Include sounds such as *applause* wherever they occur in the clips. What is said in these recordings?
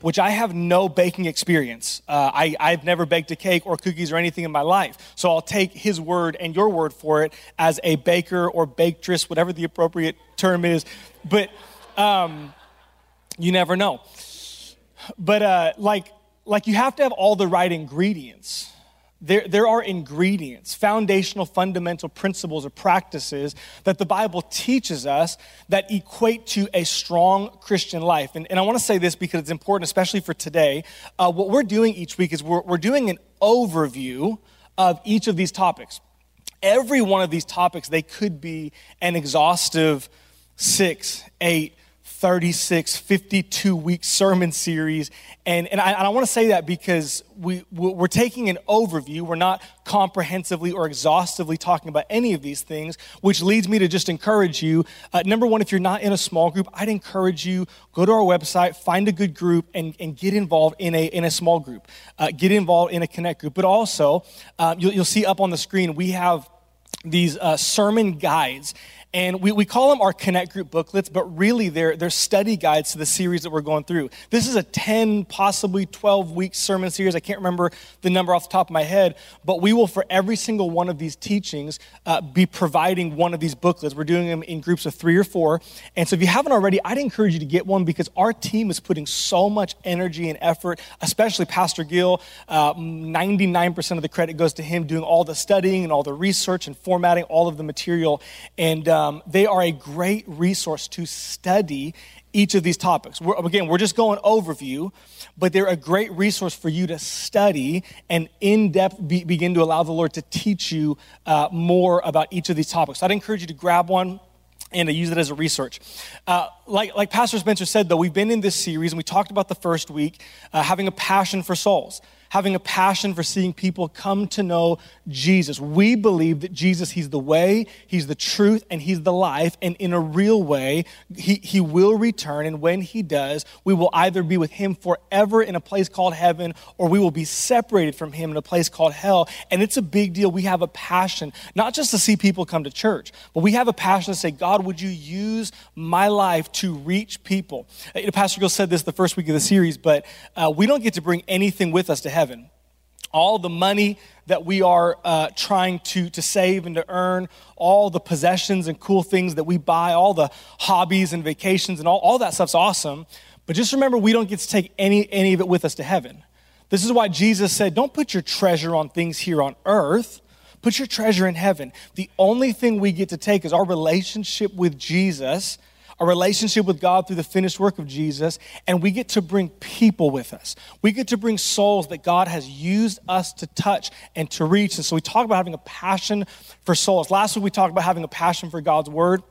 which I have no baking experience. Uh, I, I've never baked a cake or cookies or anything in my life. So I'll take his word and your word for it as a baker or bakeress, whatever the appropriate term is. But um, you never know. But uh, like, like you have to have all the right ingredients. There, there are ingredients, foundational, fundamental principles or practices that the Bible teaches us that equate to a strong Christian life. And, and I want to say this because it's important, especially for today. Uh, what we're doing each week is we're, we're doing an overview of each of these topics. Every one of these topics, they could be an exhaustive six, eight, 36, 52 week sermon series. And, and I, I want to say that because we, we're taking an overview. We're not comprehensively or exhaustively talking about any of these things, which leads me to just encourage you. Uh, number one, if you're not in a small group, I'd encourage you, go to our website, find a good group, and, and get involved in a, in a small group. Uh, get involved in a connect group. But also, um, you'll, you'll see up on the screen, we have these uh, sermon guides. And we, we call them our Connect Group booklets, but really they're, they're study guides to the series that we're going through. This is a 10, possibly 12 week sermon series. I can't remember the number off the top of my head, but we will, for every single one of these teachings, uh, be providing one of these booklets. We're doing them in groups of three or four. And so if you haven't already, I'd encourage you to get one because our team is putting so much energy and effort, especially Pastor Gill. Uh, 99% of the credit goes to him doing all the studying and all the research and formatting all of the material. And um, they are a great resource to study each of these topics. We're, again, we're just going overview, but they're a great resource for you to study and in depth be, begin to allow the Lord to teach you uh, more about each of these topics. So I'd encourage you to grab one and to use it as a research. Uh, like, like Pastor Spencer said, though, we've been in this series and we talked about the first week uh, having a passion for souls having a passion for seeing people come to know Jesus. We believe that Jesus, He's the way, He's the truth, and He's the life. And in a real way, He, he will return. And when He does, we will either be with Him forever in a place called heaven, or we will be separated from Him in a place called hell. And it's a big deal. We have a passion, not just to see people come to church, but we have a passion to say, God, would you use my life to reach people? Pastor Gill said this the first week of the series, but uh, we don't get to bring anything with us to heaven heaven. All the money that we are uh, trying to, to save and to earn, all the possessions and cool things that we buy, all the hobbies and vacations and all, all that stuff's awesome. But just remember, we don't get to take any, any of it with us to heaven. This is why Jesus said, Don't put your treasure on things here on earth. Put your treasure in heaven. The only thing we get to take is our relationship with Jesus a relationship with God through the finished work of Jesus, and we get to bring people with us. We get to bring souls that God has used us to touch and to reach. And so we talk about having a passion for souls. Last week we talked about having a passion for God's word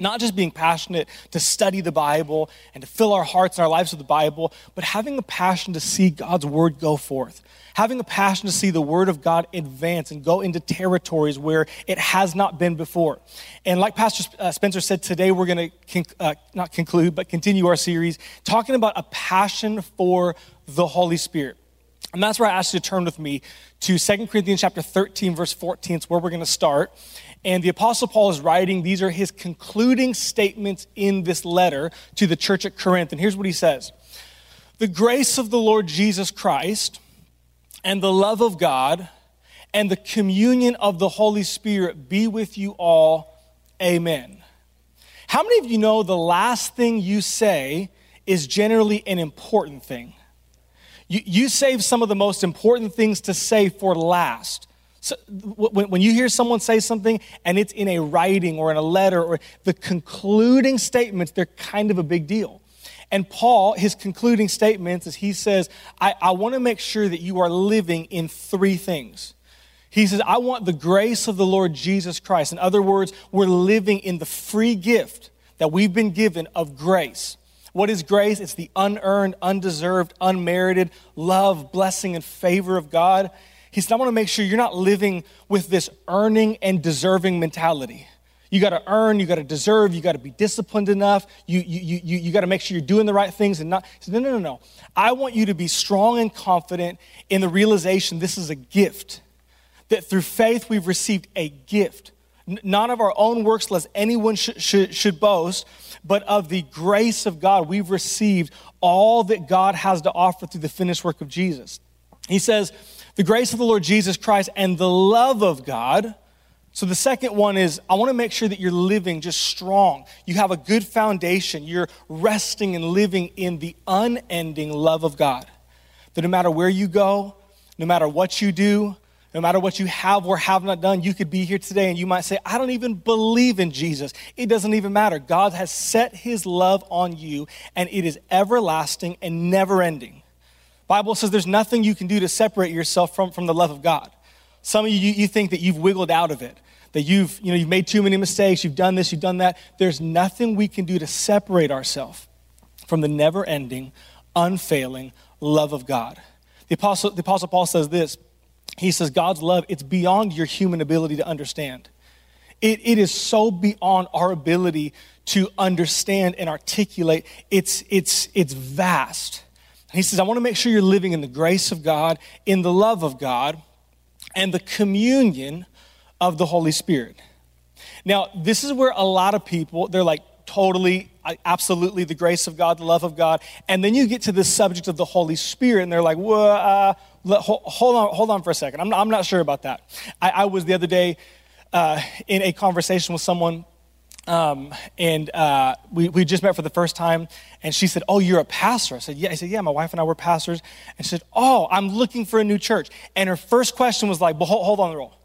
not just being passionate to study the Bible and to fill our hearts and our lives with the Bible, but having a passion to see God's word go forth. Having a passion to see the word of God advance and go into territories where it has not been before. And like Pastor uh, Spencer said, today we're going to uh, not conclude, but continue our series talking about a passion for the Holy Spirit. And that's where I asked you to turn with me to 2 Corinthians chapter 13, verse 14. It's where we're going to start. And the Apostle Paul is writing, these are his concluding statements in this letter to the church at Corinth. And here's what he says The grace of the Lord Jesus Christ and the love of God and the communion of the Holy Spirit be with you all. Amen. How many of you know the last thing you say is generally an important thing? You, you save some of the most important things to say for last. So when, when you hear someone say something and it's in a writing or in a letter or the concluding statements, they're kind of a big deal. And Paul, his concluding statements is he says, I, I want to make sure that you are living in three things. He says, I want the grace of the Lord Jesus Christ. In other words, we're living in the free gift that we've been given of grace. What is grace? It's the unearned, undeserved, unmerited love, blessing, and favor of God. He said, I want to make sure you're not living with this earning and deserving mentality. You got to earn, you got to deserve, you got to be disciplined enough, you, you, you, you got to make sure you're doing the right things and not. He said, no, no, no, no. I want you to be strong and confident in the realization this is a gift, that through faith we've received a gift. Not of our own works, lest anyone should, should boast, but of the grace of God. We've received all that God has to offer through the finished work of Jesus. He says, the grace of the Lord Jesus Christ and the love of God so the second one is I want to make sure that you're living just strong. You have a good foundation. You're resting and living in the unending love of God. That no matter where you go, no matter what you do, no matter what you have or have not done, you could be here today and you might say, I don't even believe in Jesus. It doesn't even matter. God has set his love on you and it is everlasting and never ending. Bible says there's nothing you can do to separate yourself from, from the love of God. Some of you, you think that you've wiggled out of it, that you've, you know, you've made too many mistakes, you've done this, you've done that. There's nothing we can do to separate ourselves from the never ending, unfailing love of God. The Apostle, the Apostle Paul says this He says, God's love, it's beyond your human ability to understand. It, it is so beyond our ability to understand and articulate. It's, it's, it's vast. And he says, I want to make sure you're living in the grace of God, in the love of God and the communion of the Holy Spirit. Now, this is where a lot of people, they're like totally, absolutely the grace of God, the love of God. And then you get to the subject of the Holy Spirit, and they're like, well, uh, hold on, hold on for a second. I'm not, I'm not sure about that. I, I was the other day uh, in a conversation with someone um, and uh, we, we just met for the first time, and she said, Oh, you're a pastor? I said, Yeah. I said, Yeah, my wife and I were pastors. And she said, Oh, I'm looking for a new church. And her first question was like, well, hold, hold on the roll.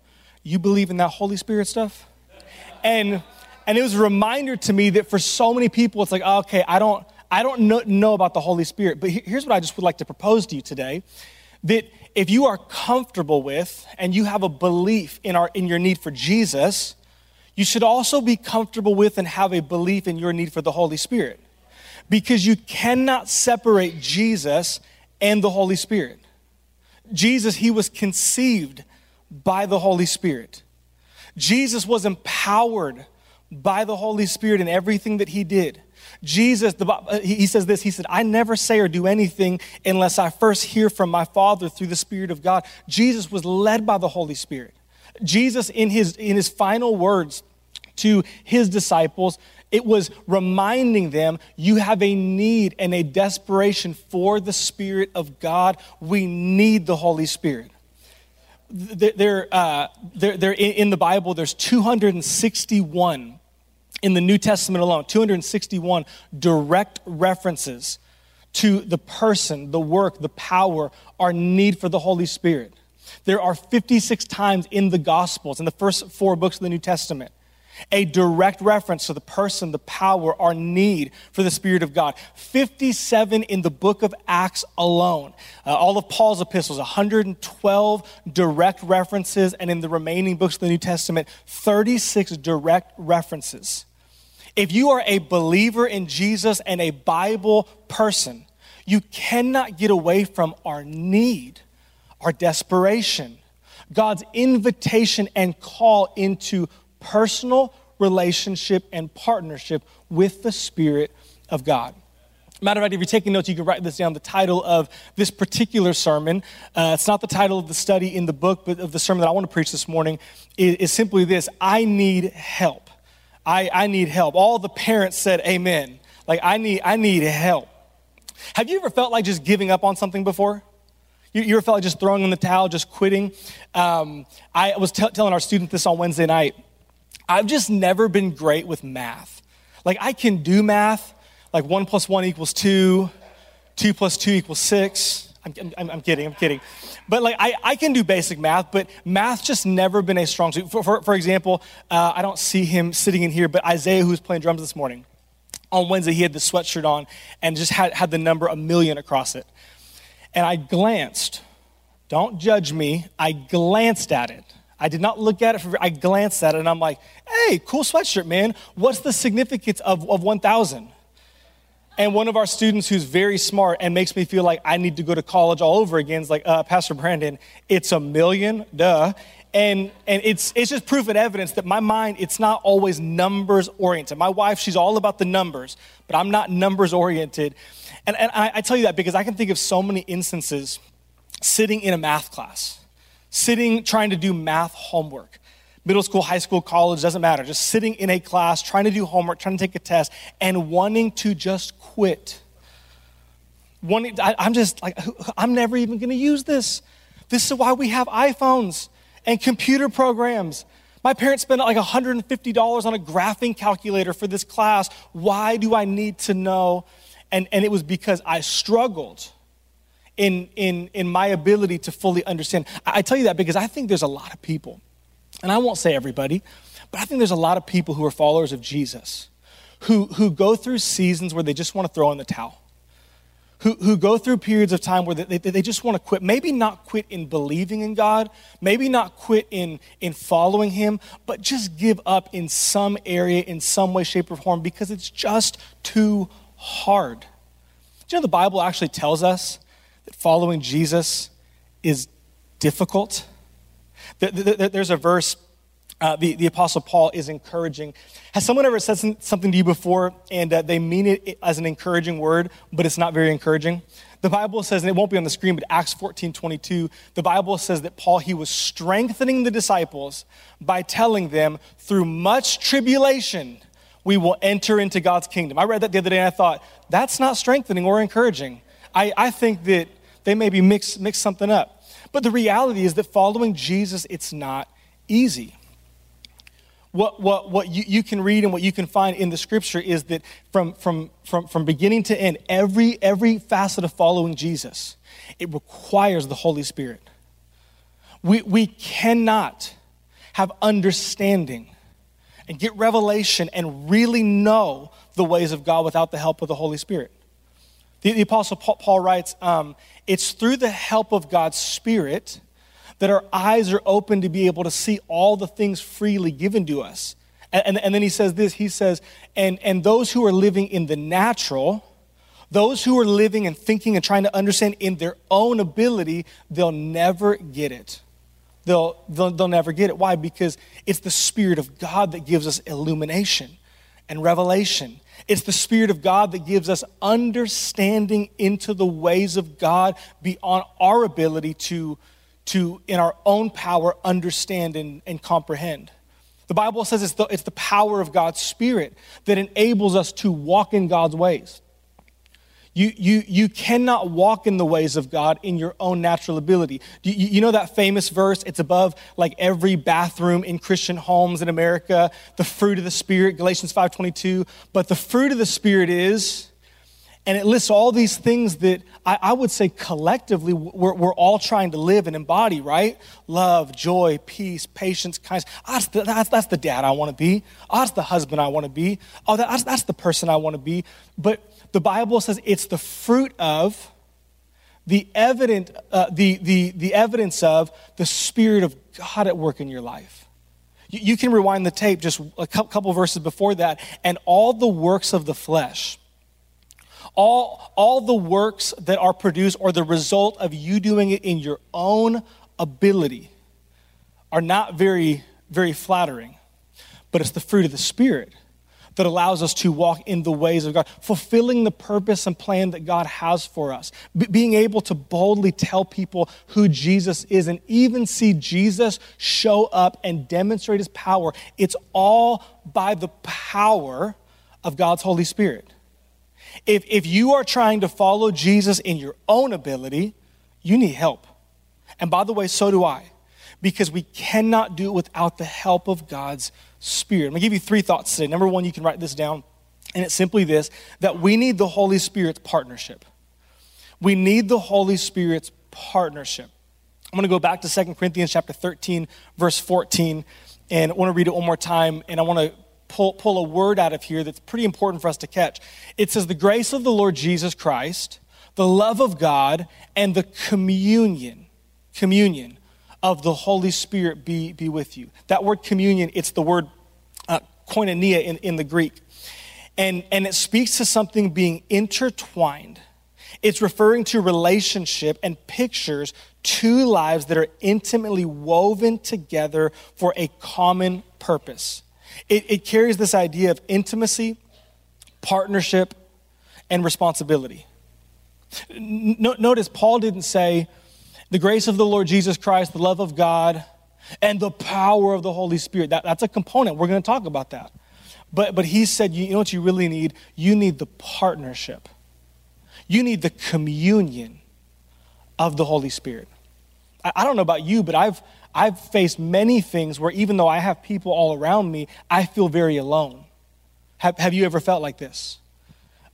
You believe in that Holy Spirit stuff? And and it was a reminder to me that for so many people, it's like, oh, okay, I don't, I don't know about the Holy Spirit. But here's what I just would like to propose to you today that if you are comfortable with and you have a belief in, our, in your need for Jesus, you should also be comfortable with and have a belief in your need for the Holy Spirit. Because you cannot separate Jesus and the Holy Spirit. Jesus, he was conceived by the Holy Spirit. Jesus was empowered by the Holy Spirit in everything that he did. Jesus, the, uh, he says this, he said, I never say or do anything unless I first hear from my Father through the Spirit of God. Jesus was led by the Holy Spirit. Jesus, in his, in his final words to his disciples, it was reminding them you have a need and a desperation for the Spirit of God. We need the Holy Spirit. There, uh, there, there, in the Bible, there's 261 in the New Testament alone, 261 direct references to the person, the work, the power, our need for the Holy Spirit. There are 56 times in the Gospels, in the first four books of the New Testament, a direct reference to the person, the power, our need for the Spirit of God. 57 in the book of Acts alone. Uh, all of Paul's epistles, 112 direct references, and in the remaining books of the New Testament, 36 direct references. If you are a believer in Jesus and a Bible person, you cannot get away from our need our desperation, God's invitation and call into personal relationship and partnership with the Spirit of God. Matter of fact, if you're taking notes, you can write this down. The title of this particular sermon, uh, it's not the title of the study in the book, but of the sermon that I want to preach this morning, is, is simply this I need help. I, I need help. All the parents said amen. Like, I need, I need help. Have you ever felt like just giving up on something before? You, you ever felt like just throwing in the towel, just quitting? Um, I was t- telling our student this on Wednesday night. I've just never been great with math. Like, I can do math, like one plus one equals two, two plus two equals six. I'm, I'm, I'm kidding, I'm kidding. But like, I, I can do basic math, but math just never been a strong suit. For, for, for example, uh, I don't see him sitting in here, but Isaiah, who's playing drums this morning, on Wednesday, he had the sweatshirt on and just had, had the number a million across it. And I glanced, don't judge me, I glanced at it. I did not look at it, for, I glanced at it and I'm like, hey, cool sweatshirt, man. What's the significance of, of 1,000? And one of our students who's very smart and makes me feel like I need to go to college all over again is like, uh, Pastor Brandon, it's a million, duh. and and it's it's just proof and evidence that my mind it's not always numbers oriented my wife she's all about the numbers but i'm not numbers oriented and, and I, I tell you that because i can think of so many instances sitting in a math class sitting trying to do math homework middle school high school college doesn't matter just sitting in a class trying to do homework trying to take a test and wanting to just quit wanting I, i'm just like i'm never even going to use this this is why we have iphones and computer programs. My parents spent like $150 on a graphing calculator for this class. Why do I need to know? And, and it was because I struggled in, in, in my ability to fully understand. I, tell you that because I think there's a lot of people, and I won't say everybody, but I think there's a lot of people who are followers of Jesus who, who go through seasons where they just want to throw in the towel who, who go through periods of time where they, they just want to quit. Maybe not quit in believing in God, maybe not quit in, in following Him, but just give up in some area, in some way, shape, or form because it's just too hard. Do you know the Bible actually tells us that following Jesus is difficult? There's a verse uh, the, the Apostle Paul is encouraging. Has someone ever said something to you before and uh, they mean it as an encouraging word, but it's not very encouraging? The Bible says, and it won't be on the screen, but Acts 14 22, the Bible says that Paul, he was strengthening the disciples by telling them, through much tribulation, we will enter into God's kingdom. I read that the other day and I thought, that's not strengthening or encouraging. I, I think that they maybe mix, mix something up. But the reality is that following Jesus, it's not easy what, what, what you, you can read and what you can find in the scripture is that from, from, from, from beginning to end, every, every facet of following Jesus, it requires the Holy Spirit. We, we cannot have understanding and get revelation and really know the ways of God without the help of the Holy Spirit. The, the Apostle Paul, writes, um, It's through the help of God's Spirit that our eyes are open to be able to see all the things freely given to us. And, and, and, then he says this he says, and, and those who are living in the natural, those who are living and thinking and trying to understand in their own ability, they'll never get it. They'll, they'll, they'll never get it. Why? Because it's the Spirit of God that gives us illumination and revelation. It's the Spirit of God that gives us understanding into the ways of God beyond our ability to, to, in our own power, understand and, and comprehend. The Bible says it's the, it's the power of God's Spirit that enables us to walk in God's ways. You, you, you cannot walk in the ways of God in your own natural ability. You, you know that famous verse? It's above like every bathroom in Christian homes in America. The fruit of the Spirit, Galatians 5.22. But the fruit of the Spirit is and it lists all these things that I, I would say collectively we're, we're, all trying to live and embody, right? Love, joy, peace, patience, kindness. That's, the, that's, that's the dad I want to be. That's the husband I want to be. Oh, that's, that's the person I want to be. But the Bible says it's the fruit of, the, evident, uh, the, the, the evidence of the Spirit of God at work in your life. You, you can rewind the tape just a couple verses before that, and all the works of the flesh all, all the works that are produced or the result of you doing it in your own ability are not very, very flattering. But it's the fruit of the Spirit that allows us to walk in the ways of God, fulfilling the purpose and plan that God has for us, B- being able to boldly tell people who Jesus is and even see Jesus show up and demonstrate his power. It's all by the power of God's Holy Spirit. If, if you are trying to follow Jesus in your own ability, you need help. And by the way, so do I, because we cannot do it without the help of God's Spirit. I'm gonna give you three thoughts today. Number one, you can write this down, and it's simply this that we need the Holy Spirit's partnership. We need the Holy Spirit's partnership. I'm going to go back to 2 Corinthians chapter 13, verse 14, and I want to read it one more time, and I want to pull, pull a word out of here that's pretty important for us to catch. It says, The grace of the Lord Jesus Christ, the love of God, and the communion, communion of the Holy Spirit be, be with you. That word communion, it's the word uh, koinonia in, in the Greek. And, and it speaks to something being intertwined. It's referring to relationship and pictures two lives that are intimately woven together for a common purpose. It, it carries this idea of intimacy, partnership, and responsibility. No, notice Paul didn't say, the grace of the Lord Jesus Christ, the love of God, and the power of the Holy Spirit. That, that's a component. We're going to talk about that. But, but he said, you know what you really need? You need the partnership, you need the communion of the Holy Spirit. I, I don't know about you, but I've, I've faced many things where even though I have people all around me, I feel very alone. Have, have you ever felt like this?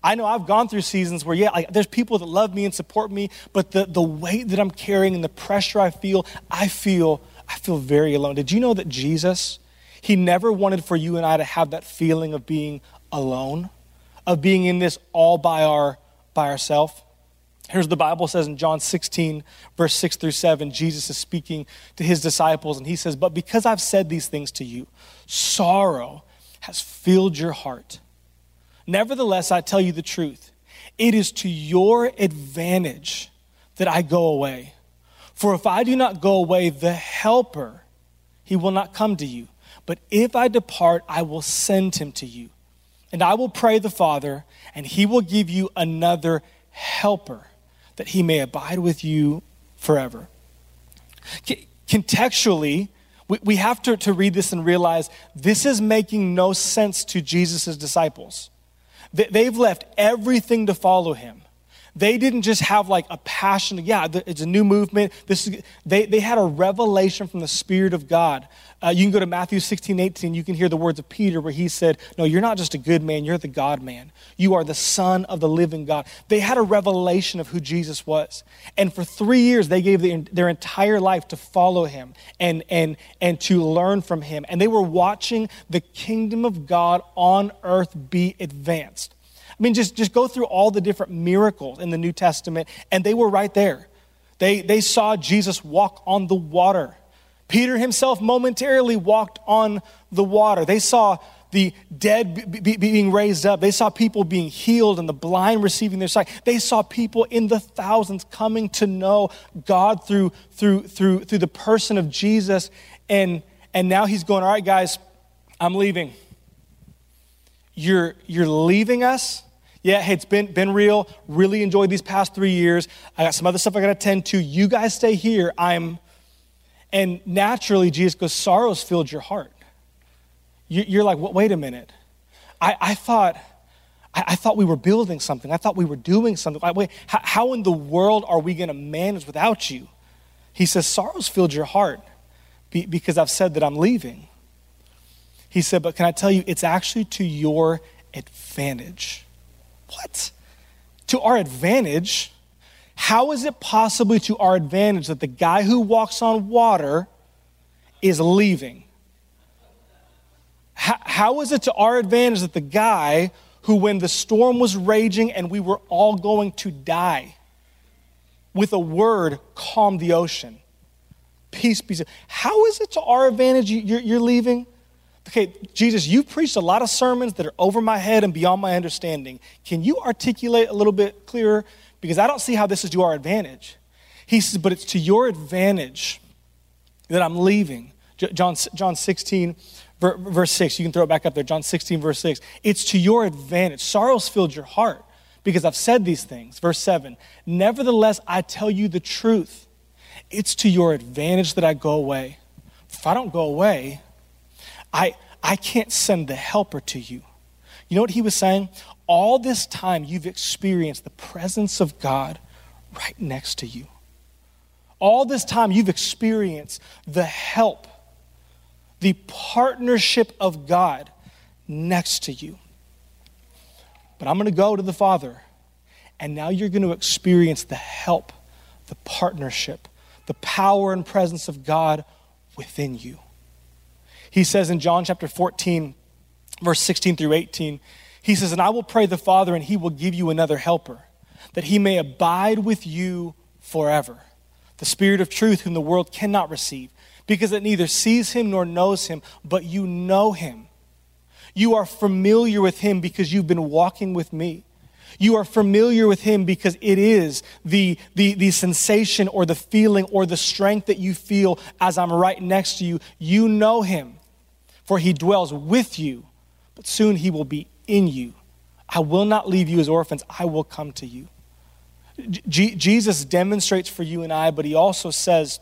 I know I've gone through seasons where, yeah, like, there's people that love me and support me, but the, the weight that I'm carrying and the pressure I feel, I feel, I feel very alone. Did you know that Jesus, he never wanted for you and I to have that feeling of being alone, of being in this all by our by ourselves? Here's the Bible says in John 16, verse 6 through 7, Jesus is speaking to his disciples, and he says, But because I've said these things to you, sorrow has filled your heart. Nevertheless, I tell you the truth. It is to your advantage that I go away. For if I do not go away, the Helper, he will not come to you. But if I depart, I will send him to you. And I will pray the Father, and he will give you another Helper, that he may abide with you forever. Contextually, we have to, to read this and realize this is making no sense to Jesus' disciples. They've left everything to follow him. They didn't just have like a passion, yeah, it's a new movement. This is, they, they had a revelation from the Spirit of God uh, you can go to Matthew 16, 18. You can hear the words of Peter where he said, No, you're not just a good man, you're the God man. You are the Son of the living God. They had a revelation of who Jesus was. And for three years, they gave the, their entire life to follow him and, and, and to learn from him. And they were watching the kingdom of God on earth be advanced. I mean, just, just go through all the different miracles in the New Testament, and they were right there. They, they saw Jesus walk on the water. Peter himself momentarily walked on the water. They saw the dead being raised up. They saw people being healed and the blind receiving their sight. They saw people in the thousands coming to know God through, through, through, through the person of Jesus. And, and now he's going, All right, guys, I'm leaving. You're, you're leaving us? Yeah, hey, it's been, been real. Really enjoyed these past three years. I got some other stuff I got to attend to. You guys stay here. I'm and naturally, Jesus goes, Sorrow's filled your heart. You're like, wait a minute. I, I thought. I, thought we were building something. I thought we were doing something. wait, how, how in the world are we going to manage without you? He says, Sorrow's filled your heart because I've said that I'm leaving. He said, But can I tell you, it's actually to your advantage. What? To our advantage? How is it possibly to our advantage that the guy who walks on water is leaving? How, how is it to our advantage that the guy who, when the storm was raging and we were all going to die, with a word calmed the ocean? Peace be. How is it to our advantage you're, you're leaving? Okay, Jesus, you've preached a lot of sermons that are over my head and beyond my understanding. Can you articulate a little bit clearer? because I don't see how this is to our advantage. He says, but it's to your advantage that I'm leaving. John, John 16, verse 6. You can throw it back up there. John 16, verse 6. It's to your advantage. Sorrow's filled your heart because I've said these things. Verse 7. Nevertheless, I tell you the truth. It's to your advantage that I go away. If I don't go away, I, I can't send the helper to you. You know what he was saying? all this time you've experienced the presence of God right next to you. All this time you've experienced the help, the partnership of God next to you. But I'm going to go to the Father, and now you're going to experience the help, the partnership, the power and presence of God within you. He says in John chapter 14, verse 16 through 18, he says, And I will pray the Father, and he will give you another helper, that he may abide with you forever. The Spirit of truth, whom the world cannot receive, because it neither sees him nor knows him, but you know him. You are familiar with him because you've been walking with me. You are familiar with him because it is the, the, the sensation or the feeling or the strength that you feel as I'm right next to you. You know him, for he dwells with you, but soon he will be in you. I will not leave you as orphans, I will come to you. Jesus demonstrates for you and I, but he also says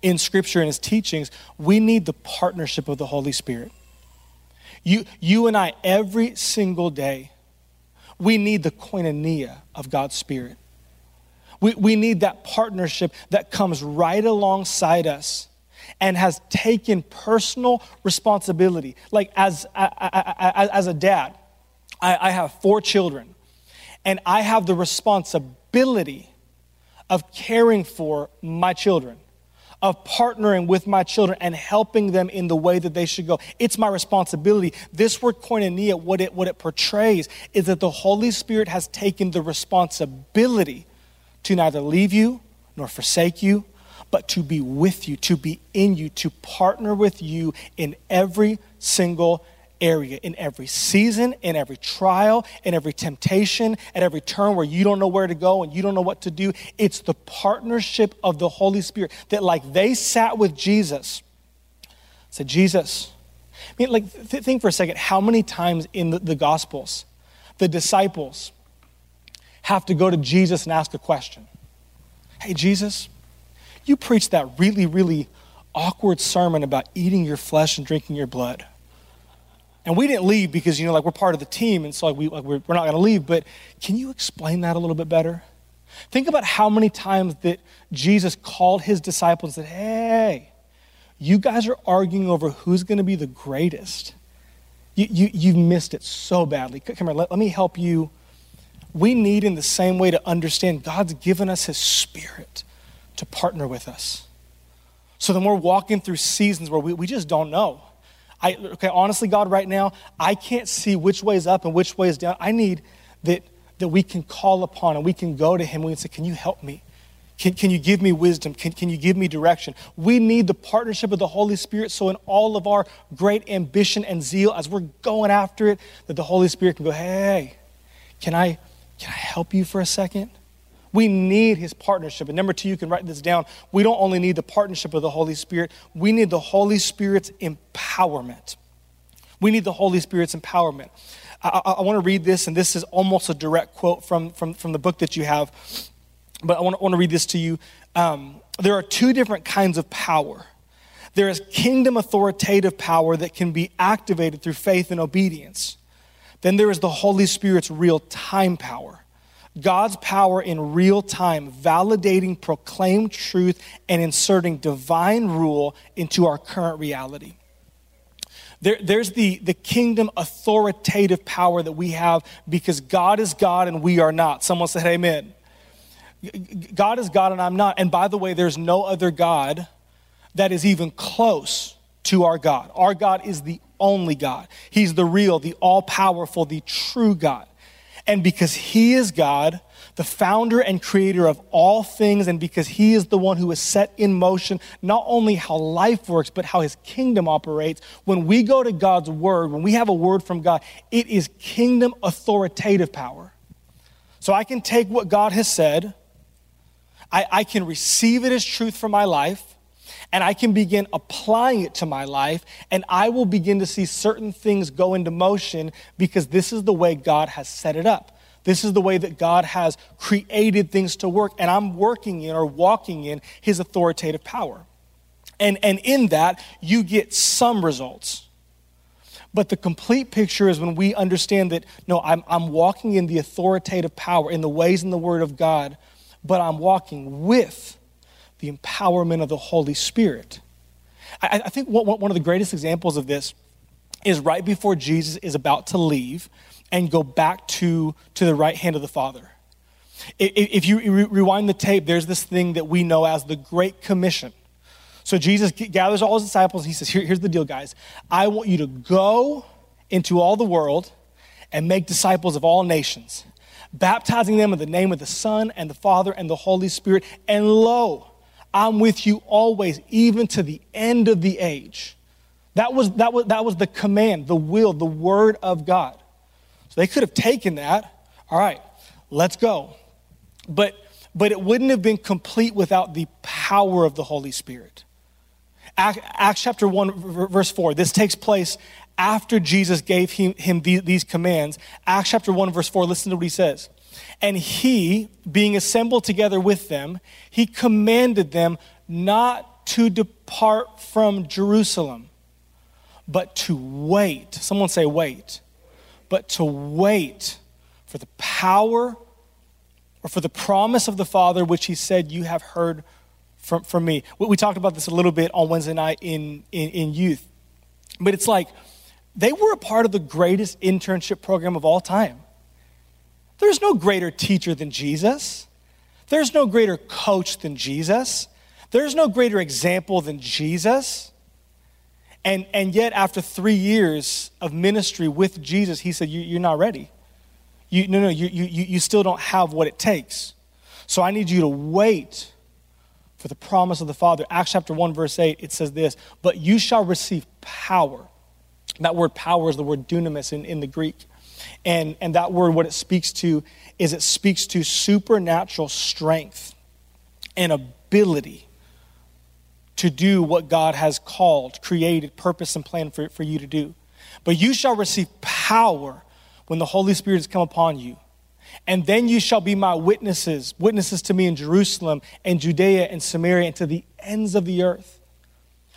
in Scripture and his teachings, we need the partnership of the Holy Spirit. You, you and I, every single day, we need the koinonia of God's Spirit. We, we need that partnership that comes right alongside us and has taken personal responsibility. Like, as, as, a dad, I, I have four children, and I have the responsibility of caring for my children of partnering with my children and helping them in the way that they should go. It's my responsibility. This word koinonia, what it, what it portrays is that the Holy Spirit has taken the responsibility to neither leave you nor forsake you, but to be with you, to be in you, to partner with you in every single area, in every season, in every trial, in every temptation, at every turn where you don't know where to go and you don't know what to do. It's the partnership of the Holy Spirit that, like they sat with Jesus, said, Jesus, I mean, like, th- think for a second how many times in the, the Gospels the disciples have to go to Jesus and ask a question. Hey, Jesus, you preached that really, really awkward sermon about eating your flesh and drinking your blood. And we didn't leave because, you know, like we're part of the team, and so like, we, like we're, we're not going to leave. But can you explain that a little bit better? Think about how many times that Jesus called his disciples and said, Hey, you guys are arguing over who's going to be the greatest. You, you, you've missed it so badly. Come here, let, let me help you. We need, in the same way, to understand God's given us his spirit to partner with us. So then we're walking through seasons where we, we just don't know. I, okay, honestly, God, right now, I can't see which way is up and which way is down. I need that, that we can call upon and we can go to Him and we can say, Can you help me? Can, can you give me wisdom? Can, can you give me direction? We need the partnership of the Holy Spirit so, in all of our great ambition and zeal, as we're going after it, that the Holy Spirit can go, Hey, can I, can I help you for a second? We need his partnership. And number two, you can write this down. We don't only need the partnership of the Holy Spirit, we need the Holy Spirit's empowerment. We need the Holy Spirit's empowerment. I, I, I want to read this, and this is almost a direct quote from, from, from the book that you have, but I want to, read this to you. Um, there are two different kinds of power. There is kingdom authoritative power that can be activated through faith and obedience. Then there is the Holy Spirit's real time power. God's power in real time, validating proclaimed truth and inserting divine rule into our current reality. There, there's the, the kingdom authoritative power that we have because God is God and we are not. Someone said, Amen. God is God and I'm not. And by the way, there's no other God that is even close to our God. Our God is the only God, He's the real, the all powerful, the true God. And because He is God, the founder and creator of all things, and because He is the one who has set in motion not only how life works, but how His kingdom operates, when we go to God's word, when we have a word from God, it is kingdom authoritative power. So I can take what God has said, I, I can receive it as truth for my life and I can begin applying it to my life, and I will begin to see certain things go into motion because this is the way God has set it up. This is the way that God has created things to work, and I'm working in or walking in His authoritative power. And, and in that, you get some results. But the complete picture is when we understand that, no, I'm, I'm walking in the authoritative power, in the ways in the Word of God, but I'm walking with the empowerment of the Holy Spirit. I, I think one of the greatest examples of this is right before Jesus is about to leave and go back to, to the right hand of the Father. If you rewind the tape, there's this thing that we know as the Great Commission. So Jesus gathers all his disciples. and He says, Here, Here's the deal, guys. I want you to go into all the world and make disciples of all nations, baptizing them in the name of the Son and the Father and the Holy Spirit. And lo, I'm with you always, even to the end of the age. That was, that was, that was the command, the will, the word of God. So they could have taken that, All right, let's go. But but it wouldn't have been complete without the power of the Holy Spirit. Acts chapter 1, verse 4, this takes place after Jesus gave him, him these commands. Acts chapter 1, verse 4, listen to what he says. And he, being assembled together with them, he commanded them not to depart from Jerusalem, but to wait. Someone say, wait. But to wait for the power or for the promise of the Father, which he said, You have heard from, from me. We talked about this a little bit on Wednesday night in, in, in youth. But it's like they were a part of the greatest internship program of all time. There's no greater teacher than Jesus. There's no greater coach than Jesus. There's no greater example than Jesus. And, and yet, after three years of ministry with Jesus, he said, you, are not ready. You, no, no, you, you, you still don't have what it takes. So I need you to wait for the promise of the Father. Acts chapter 1, verse 8, it says this But you shall receive power. That word power is the word dunamis in, in the Greek. And, and that word, what it speaks to, is it speaks to supernatural strength and ability to do what God has called, created, purpose, and plan for, for you to do. But you shall receive power when the Holy Spirit has come upon you. And then you shall be my witnesses, witnesses to me in Jerusalem and Judea and Samaria and to the ends of the earth.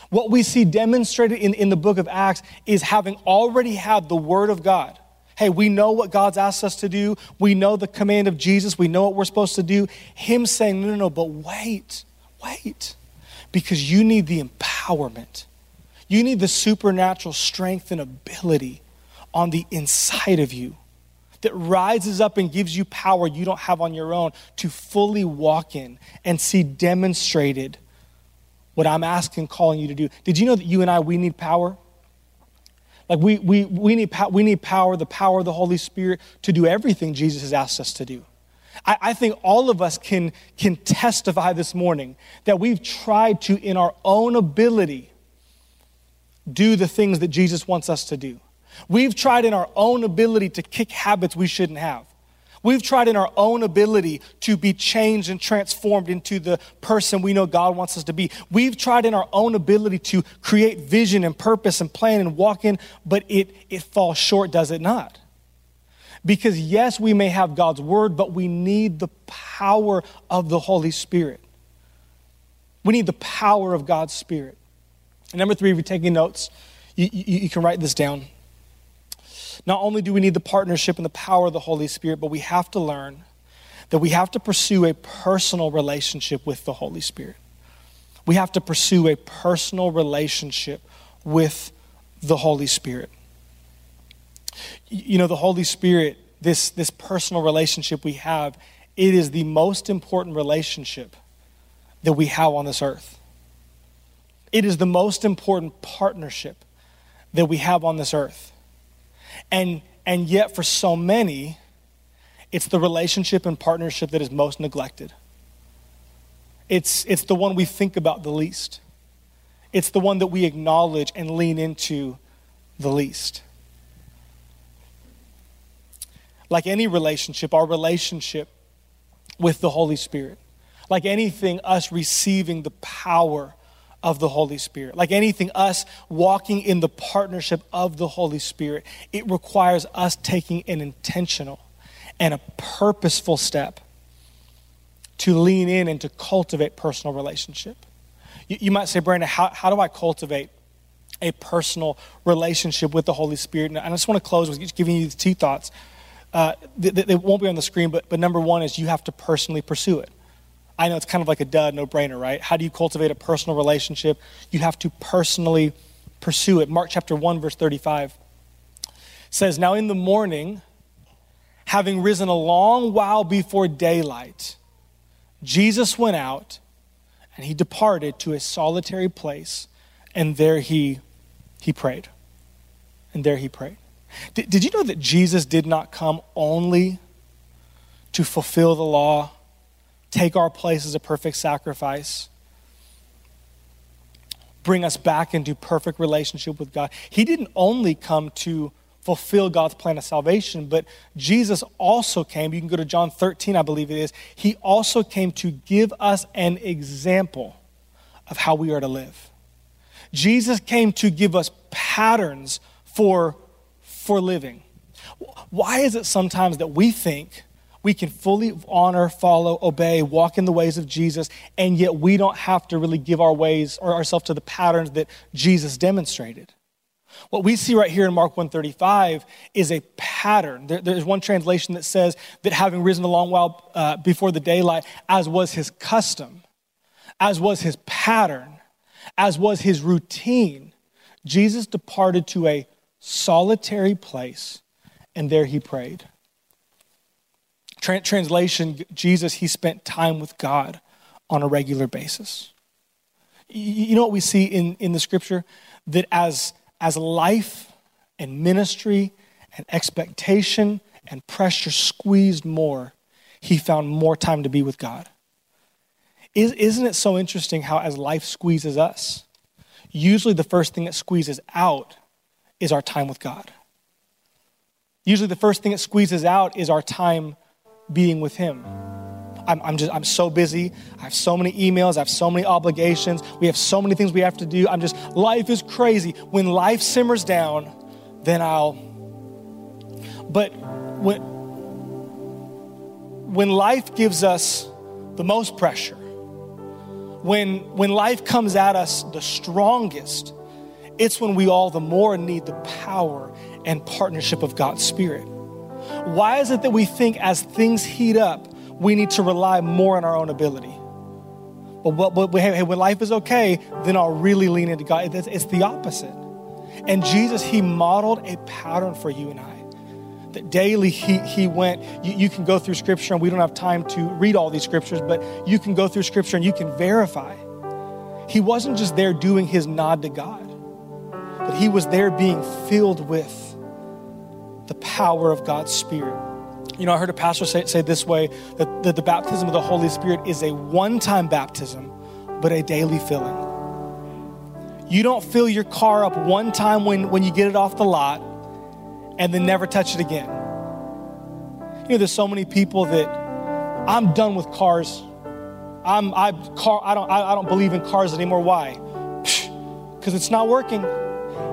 What we see demonstrated in, in the book of Acts is having already had the word of God hey, we know what God's asked us to do. We know the command of Jesus. We know what we're supposed to do. Him saying, no, no, no, but wait, wait. Because you need the empowerment. You need the supernatural strength and ability on the inside of you that rises up and gives you power you don't have on your own to fully walk in and see demonstrated what I'm asking, calling you to do. Did you know that you and I, we need power? Like we, we, we, need, we need power, the power of the Holy Spirit to do everything Jesus has asked us to do. I, I think all of us can, can testify this morning that we've tried to, in our own ability, do the things that Jesus wants us to do. We've tried in our own ability to kick habits we shouldn't have. We've tried in our own ability to be changed and transformed into the person we know God wants us to be. We've tried in our own ability to create vision and purpose and plan and walk in, but it, it falls short, does it not? Because yes, we may have God's word, but we need the power of the Holy Spirit. We need the power of God's Spirit. And number three, if you're taking notes, you, you, you can write this down. Not only do we need the partnership and the power of the Holy Spirit, but we have to learn that we have to pursue a personal relationship with the Holy Spirit. We have to pursue a personal relationship with the Holy Spirit. You know, the Holy Spirit, this, this personal relationship we have, it is the most important relationship that we have on this earth. It is the most important partnership that we have on this earth. And, and yet, for so many, it's the relationship and partnership that is most neglected. It's, it's the one we think about the least. It's the one that we acknowledge and lean into the least. Like any relationship, our relationship with the Holy Spirit, like anything, us receiving the power of the Holy Spirit. Like anything, us walking in the partnership of the Holy Spirit, it requires us taking an intentional and a purposeful step to lean in and to cultivate personal relationship. You, you might say, Brandon, how, how do I cultivate a personal relationship with the Holy Spirit? And I just want to close with giving you two thoughts. Uh, they, they won't be on the screen, but, but number one is you have to personally pursue it. I know it's kind of like a dud, no brainer, right? How do you cultivate a personal relationship? You have to personally pursue it. Mark chapter 1, verse 35 says, Now in the morning, having risen a long while before daylight, Jesus went out and he departed to a solitary place, and there he, he prayed. And there he prayed. Did, did you know that Jesus did not come only to fulfill the law? Take our place as a perfect sacrifice, bring us back into perfect relationship with God. He didn't only come to fulfill God's plan of salvation. But Jesus also came, you can go to John 13, I believe it is. He also came to give us an example of how we are to live. Jesus came to give us patterns for, for living. Why is it sometimes that we think we can fully honor, follow, obey, walk in the ways of Jesus, and yet we don't have to really give our ways or ourselves to the patterns that Jesus demonstrated? What we see right here in Mark 135 is a pattern. There, there's one translation that says that having risen a long while uh, before the daylight, as was his custom, as was his pattern, as was his routine, Jesus departed to a solitary place and there he prayed. Translation Jesus, he spent time with God on a regular basis. You know what we see in, in the scripture? That as as life and ministry and expectation and pressure squeezed more, he found more time to be with God. Isn't it so interesting how, as life squeezes us, usually the first thing that squeezes out is our time with God? Usually the first thing that squeezes out is our time being with Him. I'm, I'm just, I'm so busy. I have so many emails. I have so many obligations. We have so many things we have to do. I'm just, life is crazy. When life simmers down, then I'll. But when, when life gives us the most pressure, when, when life comes at us the strongest, it's when we all the more need the power and partnership of God's Spirit. Why is it that we think as things heat up, we need to rely more on our own ability. But, but, but hey, when life is okay, then I'll really lean into God. It's, it's the opposite. And Jesus, He modeled a pattern for you and I. That daily he, he went, you, you can go through Scripture, and we don't have time to read all these Scriptures, but you can go through Scripture and you can verify. He wasn't just there doing his nod to God, but he was there being filled with the power of God's Spirit. You know, I heard a pastor say, say this way that, that the baptism of the Holy Spirit is a one time baptism, but a daily filling. You don't fill your car up one time when, when you get it off the lot and then never touch it again. You know, there's so many people that I'm done with cars. I'm I car I don't I, I don't believe in cars anymore. Why? Because it's not working.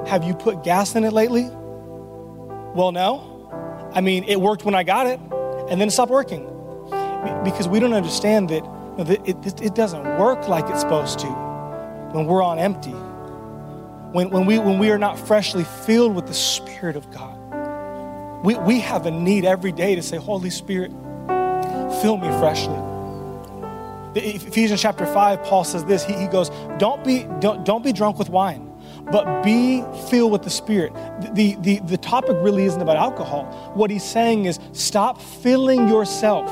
Have you put gas in it lately? Well, no. I mean, it worked when I got it, and then it stopped working. Because we don't understand that it, it doesn't work like it's supposed to when we're on empty. When, when, we, when we are not freshly filled with the Spirit of God. We, we have a need every day to say, Holy Spirit, fill me freshly. Ephesians chapter 5, Paul says this. He, he goes, don't be, don't, don't be drunk with wine but be filled with the Spirit. The, the, the topic really isn't about alcohol. What he's saying is stop filling yourself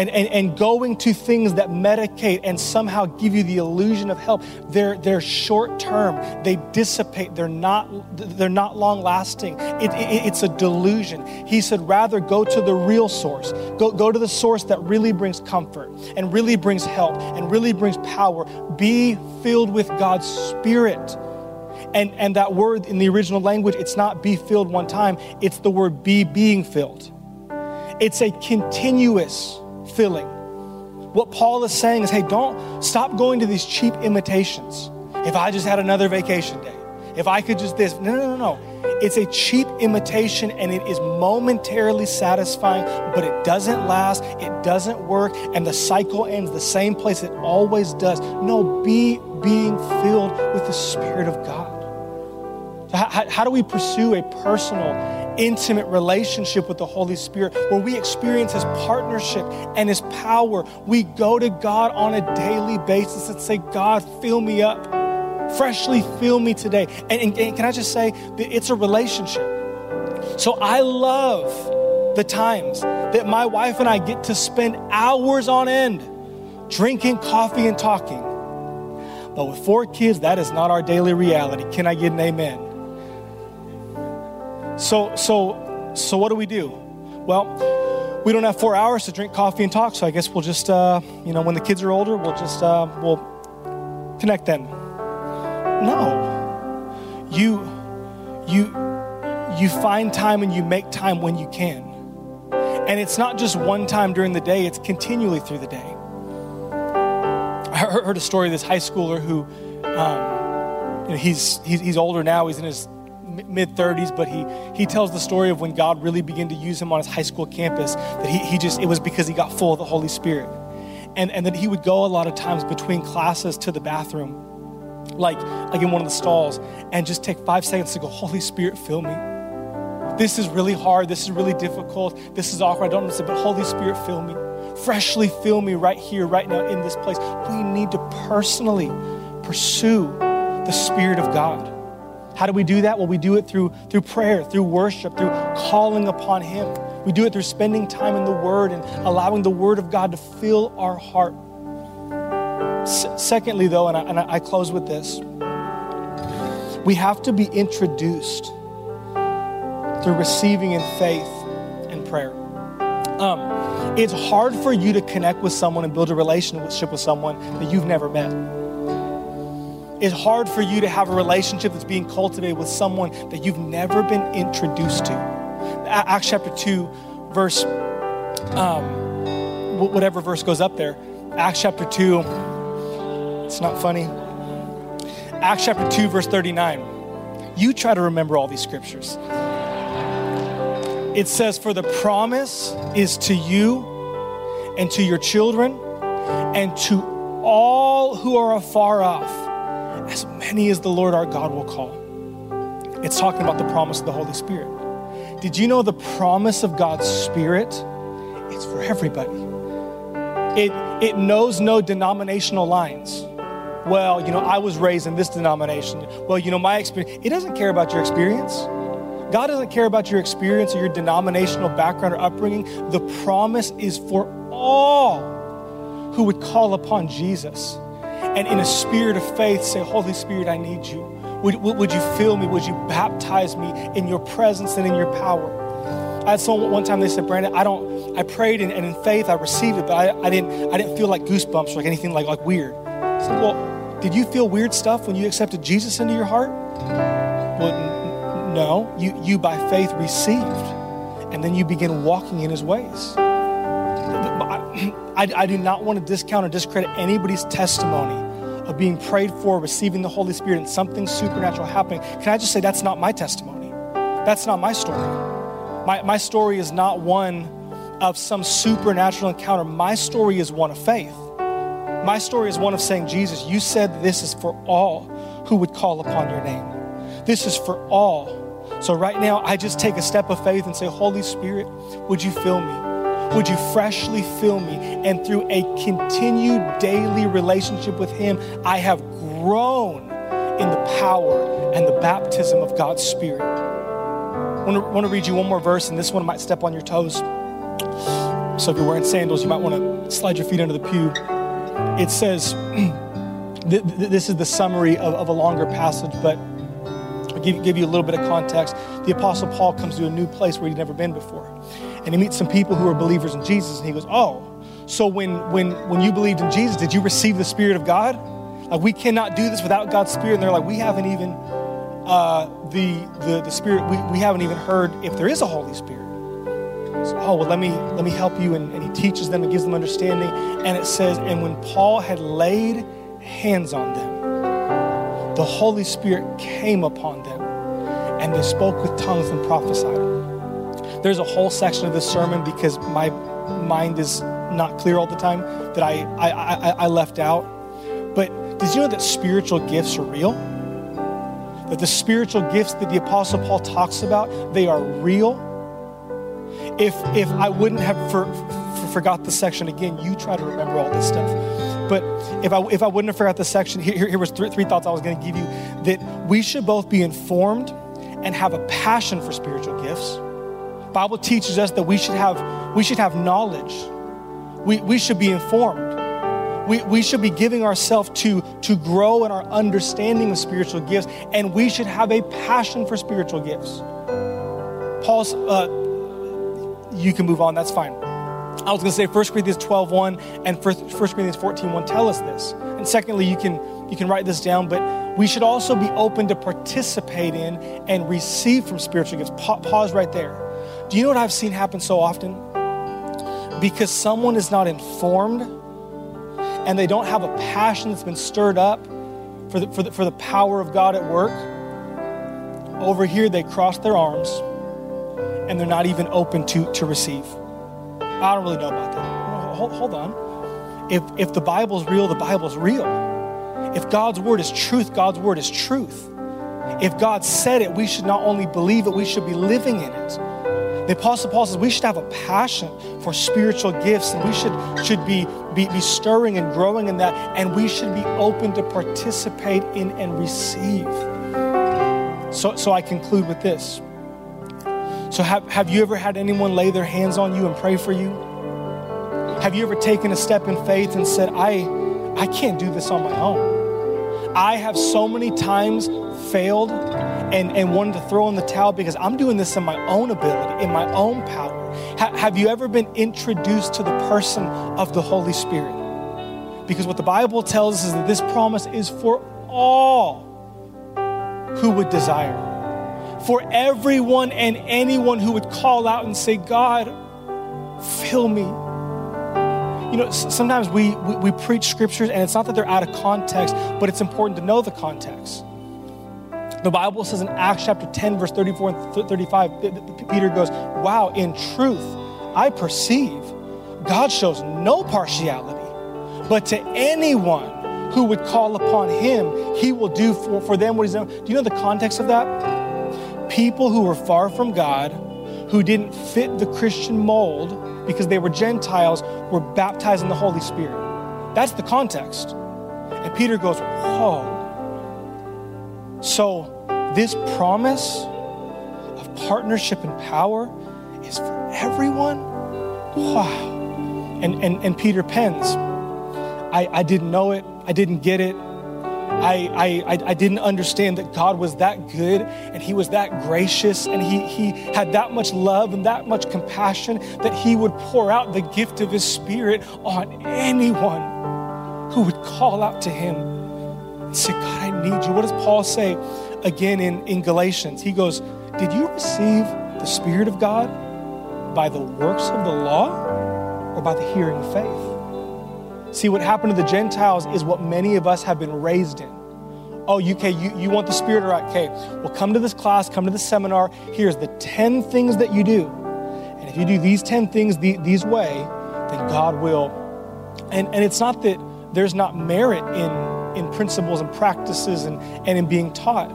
and, and, and going to things that medicate and somehow give you the illusion of help. They're, they're short term, they dissipate, they're not, they're not long lasting. It, it, it's a delusion. He said, rather go to the real source, go, go to the source that really brings comfort and really brings help and really brings power. Be filled with God's Spirit. And, and that word in the original language, it's not be filled one time, it's the word be being filled. It's a continuous filling. What Paul is saying is hey, don't stop going to these cheap imitations. If I just had another vacation day, if I could just this. No, no, no, no. It's a cheap imitation and it is momentarily satisfying, but it doesn't last, it doesn't work, and the cycle ends the same place it always does. No, be being filled with the Spirit of God. So how, how do we pursue a personal, intimate relationship with the Holy Spirit where we experience His partnership and His power? We go to God on a daily basis and say, God, fill me up. Freshly fill me today. And, and, and can I just say that it's a relationship? So I love the times that my wife and I get to spend hours on end drinking coffee and talking. But with four kids, that is not our daily reality. Can I get an amen? So, so, so what do we do? Well, we don't have four hours to drink coffee and talk, so I guess we'll just, uh, you know, when the kids are older, we'll just, uh, we'll connect then. No, you, you, you find time and you make time when you can. And it's not just one time during the day, it's continually through the day. I heard a story of this high schooler who, um, you know, he's, he's, he's older now, he's in his mid 30s, but he, he tells the story of when God really began to use him on his high school campus, that he, he just, it was because he got full of the Holy Spirit. And, and that he would go a lot of times between classes to the bathroom like, like in one of the stalls, and just take five seconds to go, Holy Spirit, fill me. This is really hard. This is really difficult. This is awkward. I don't understand, but Holy Spirit, fill me. Freshly fill me right here, right now, in this place. We need to personally pursue the Spirit of God. How do we do that? Well, we do it through, through prayer, through worship, through calling upon Him. We do it through spending time in the Word and allowing the Word of God to fill our heart. S- secondly, though, and I, and I close with this, we have to be introduced through receiving in faith and prayer. Um, it's hard for you to connect with someone and build a relationship with someone that you've never met. It's hard for you to have a relationship that's being cultivated with someone that you've never been introduced to. Acts chapter 2, verse, um, whatever verse goes up there. Acts chapter 2, it's not funny. Acts chapter 2, verse 39. You try to remember all these scriptures. It says, For the promise is to you and to your children and to all who are afar off, as many as the Lord our God will call. It's talking about the promise of the Holy Spirit. Did you know the promise of God's Spirit? It's for everybody. It, it knows no denominational lines well, you know, I was raised in this denomination. Well, you know, my experience, it doesn't care about your experience. God doesn't care about your experience or your denominational background or upbringing. The promise is for all who would call upon Jesus and in a spirit of faith say, Holy Spirit, I need you. Would, would you fill me? Would you baptize me in your presence and in your power? I had someone one time they said, Brandon, I don't, I prayed and, and in faith I received it, but I, I, didn't, I didn't feel like goosebumps or like anything like, like weird. I said, well, did you feel weird stuff when you accepted Jesus into your heart? Well, n- no. You, you by faith received, and then you begin walking in his ways. I, I, do not want to discount or discredit anybody's testimony of being prayed for, receiving the Holy Spirit, and something supernatural happening. Can I just say that's not my testimony? That's not my story. My, my story is not one of some supernatural encounter. My story is one of faith. My story is one of saying, Jesus, you said this is for all who would call upon your name. This is for all. So right now, I just take a step of faith and say, Holy Spirit, would you fill me? Would you freshly fill me? And through a continued daily relationship with Him, I have grown in the power and the baptism of God's Spirit. I want to, want to read you one more verse, and this one might step on your toes. So if you're wearing sandals, you might want to slide your feet under the pew it says, *clears throat* this is the summary of, of a longer passage, but I'll give, give you a little bit of context. The Apostle Paul comes to a new place where he'd never been before. And he meets some people who are believers in Jesus, and he goes, Oh, so when, when, when you believed in Jesus, did you receive the Spirit of God? Like, we cannot do this without God's Spirit. And they're like, We haven't even, uh, the, the, the Spirit, we, we haven't even heard if there is a Holy Spirit. So, oh, well, let me, let me help you. And, and he teaches them and gives them understanding. And it says, and when Paul had laid hands on them, the Holy Spirit came upon them, and they spoke with tongues and prophesied. There's a whole section of this sermon because my mind is not clear all the time that I, I, I, I left out. But did you know that spiritual gifts are real? That the spiritual gifts that the Apostle Paul talks about, they are real if if I wouldn't have for, for, forgot the section again, you try to remember all this stuff. But if I if I wouldn't have forgot the section, here, here was three, three thoughts I was going to give you that we should both be informed and have a passion for spiritual gifts. Bible teaches us that we should have we should have knowledge. We, we should be informed. We, we should be giving ourselves to, to grow in our understanding of spiritual gifts, and we should have a passion for spiritual gifts. Paul's uh, you can move on, that's fine. I was going to say 1 Corinthians 12 1 and 1 Corinthians 14 1 tell us this. And secondly, you can you can write this down, but we should also be open to participate in and receive from spiritual gifts. Pa- pause right there. Do you know what I've seen happen so often? Because someone is not informed and they don't have a passion that's been stirred up for the, for the, for the power of God at work, over here they cross their arms and they're not even open to, to receive. I don't really know about that. Hold, hold on. If, if the Bible's real, the Bible's real. If God's word is truth, God's word is truth. If God said it, we should not only believe it, we should be living in it. The Apostle Paul says we should have a passion for spiritual gifts and we should, should be, be, be stirring and growing in that, and we should be open to participate in and receive. So, so I conclude with this. So, have, have you ever had anyone lay their hands on you and pray for you? Have you ever taken a step in faith and said, I, I can't do this on my own? I have so many times failed and, and wanted to throw in the towel because I'm doing this in my own ability, in my own power. Ha- have you ever been introduced to the person of the Holy Spirit? Because what the Bible tells us is that this promise is for all who would desire for everyone and anyone who would call out and say, God, fill me. You know, sometimes we, we, we, preach scriptures and it's not that they're out of context, but it's important to know the context. The Bible says in Acts chapter 10, verse 34 and 35, Peter goes, Wow, in truth, I perceive God shows no partiality, but to anyone who would call upon him, he will do for, for them what he's done. Do you know the context of that? people who were far from God, who didn't fit the Christian mold because they were Gentiles, were baptized in the Holy Spirit. That's the context. And Peter goes, Whoa. So, this promise of partnership and power is for everyone? Wow. And, and, and Peter pens, I, I didn't know it, I didn't get it, I, I, I didn't understand that God was that good and He was that gracious and he, he had that much love and that much compassion that He would pour out the gift of His Spirit on anyone who would call out to Him say, God, I need you. What does Paul say again in, in Galatians? He goes, Did you receive the Spirit of God by the works of the law or by the hearing of faith? See, what happened to the Gentiles is what many of us have been raised in. Oh, UK, you, you want the Spirit? Right, okay. Well, come to this class, come to this seminar. Here's the 10 things that you do. And if you do these 10 things the, these way, then God will. And, and it's not that there's not merit in, in principles and practices and, and in being taught.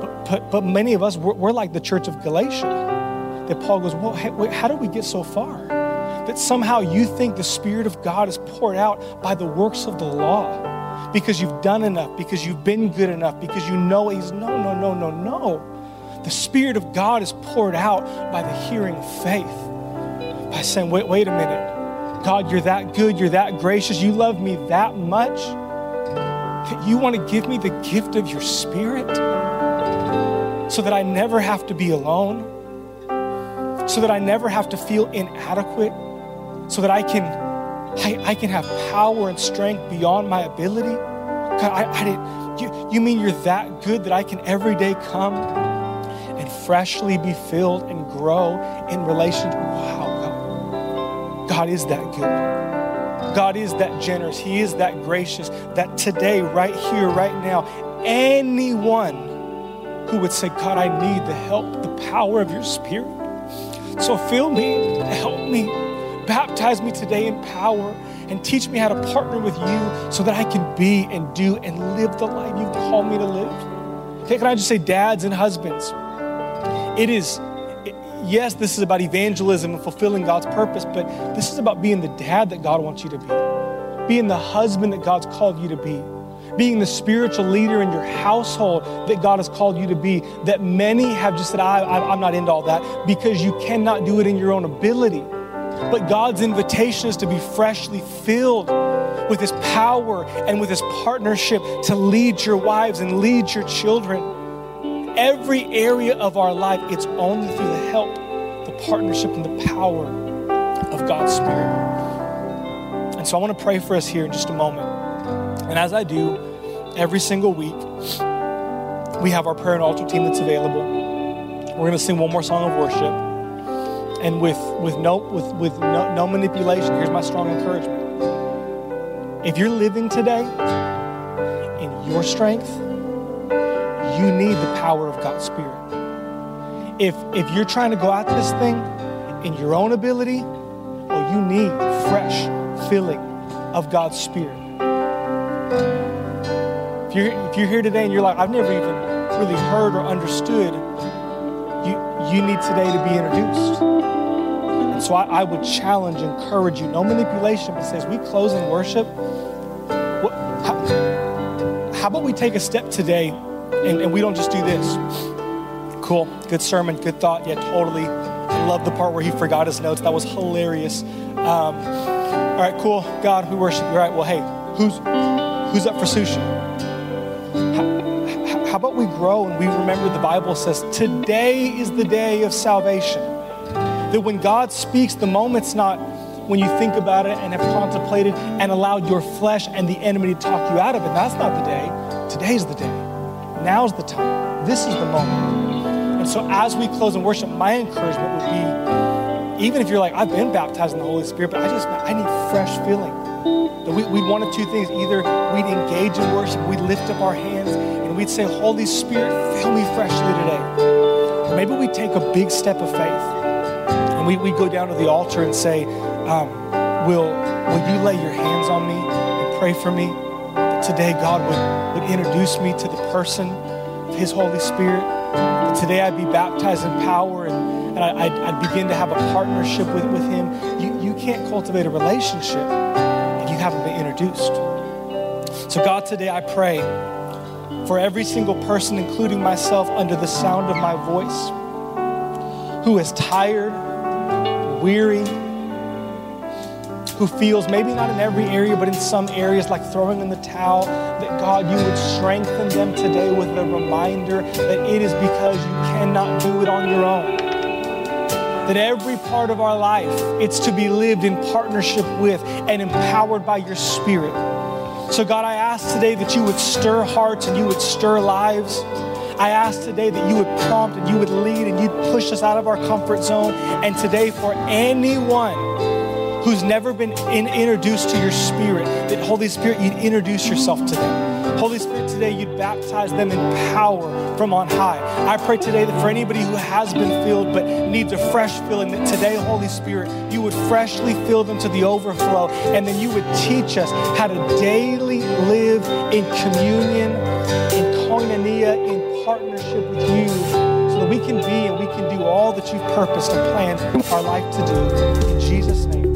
But, but, but many of us, we're, we're like the church of Galatia. That Paul goes, well, how did we get so far? that somehow you think the Spirit of God is poured out by the works of the law because you've done enough, because you've been good enough, because you know He's no, no, no, no, no. The Spirit of God is poured out by the hearing of faith, by saying, wait, wait a minute. God, you're that good, you're that gracious, you love me that much that you want to give me the gift of your Spirit so that I never have to be alone, so that I never have to feel inadequate so that I can, I, I can have power and strength beyond my ability. God, I, I didn't, you, you mean you're that good that I can every day come and freshly be filled and grow in relation? God is that good. God is that generous. He is that gracious that today, right here, right now, anyone who would say, God, I need the help, the power of your spirit. So fill me, help me Baptize me today in power and teach me how to partner with you so that I can be and do and live the life you've called me to live. Okay, can I just say, dads and husbands, it is, yes, this is about evangelism and fulfilling God's purpose, but this is about being the dad that God wants you to be, being the husband that God's called you to be being the spiritual leader in your household that God has called you to be, that many have just said, I, am not into all that because you cannot do it in your own ability. But God's invitation is to be freshly filled with His power and with His partnership to lead your wives and lead your children. Every area of our life, it's only through the help, the partnership, and the power of God's Spirit. And so I want to pray for us here in just a moment. And as I do every single week, we have our prayer and altar team that's available. We're going to sing one more song of worship. And with, with, no, with, with no, no manipulation, here's my strong encouragement. If you're living today in your strength, you need the power of God's Spirit. If, if you're trying to go after this thing in your own ability, oh, you need fresh filling of God's Spirit. If you're, if you're here today and you're like, I've never even really heard or understood, you, you need today to be introduced. And so I, I would challenge, encourage you, no manipulation, but says we close in worship. What, how, how about we take a step today and, and we don't just do this? Cool, good sermon, good thought. Yeah, totally. Love the part where he forgot his notes. That was hilarious. Um, all right, cool. God, we worship you. All right, well, hey, who's who's up for sushi? How, how about we grow and we remember the Bible says today is the day of salvation. That when God speaks, the moment's not when you think about it and have contemplated and allowed your flesh and the enemy to talk you out of it. That's not the day. Today's the day. Now's the time. This is the moment. And so as we close in worship, my encouragement would be, even if you're like, I've been baptized in the Holy Spirit, but I just, I need fresh filling. That we, we'd one of two things. Either we'd engage in worship, we'd lift up our hands, and we'd say, Holy Spirit, fill me freshly today. Or maybe we'd take a big step of faith and we, we go down to the altar and say, um, will, will you lay your hands on me and pray for me? Today God would, would introduce me to the person of His Holy Spirit. That today I'd be baptized in power and, and I, I'd, I'd begin to have a partnership with, with Him. You, you can't cultivate a relationship if you haven't been introduced. So, God, today I pray for every single person, including myself, under the sound of my voice, who is tired, weary, who feels maybe not in every area, but in some areas like throwing in the towel, that God, you would strengthen them today with a reminder that it is because you cannot do it on your own. That every part of our life, it's to be lived in partnership with and empowered by your Spirit. So, God, I ask today that you would stir hearts and you would stir lives. I ask today that you would prompt and you would lead and you'd push us out of our comfort zone. And today, for anyone who's never been in, introduced to your spirit, that Holy Spirit, you'd introduce yourself to them. Holy Spirit, today you'd baptize them in power from on high. I pray today that for anybody who has been filled but needs a fresh filling, that today, Holy Spirit, you would freshly fill them to the overflow, and then you would teach us how to daily live in communion, in koinonia, in partnership with you, so that we can be and we can do all that you've purposed and planned our life to do. In Jesus' name.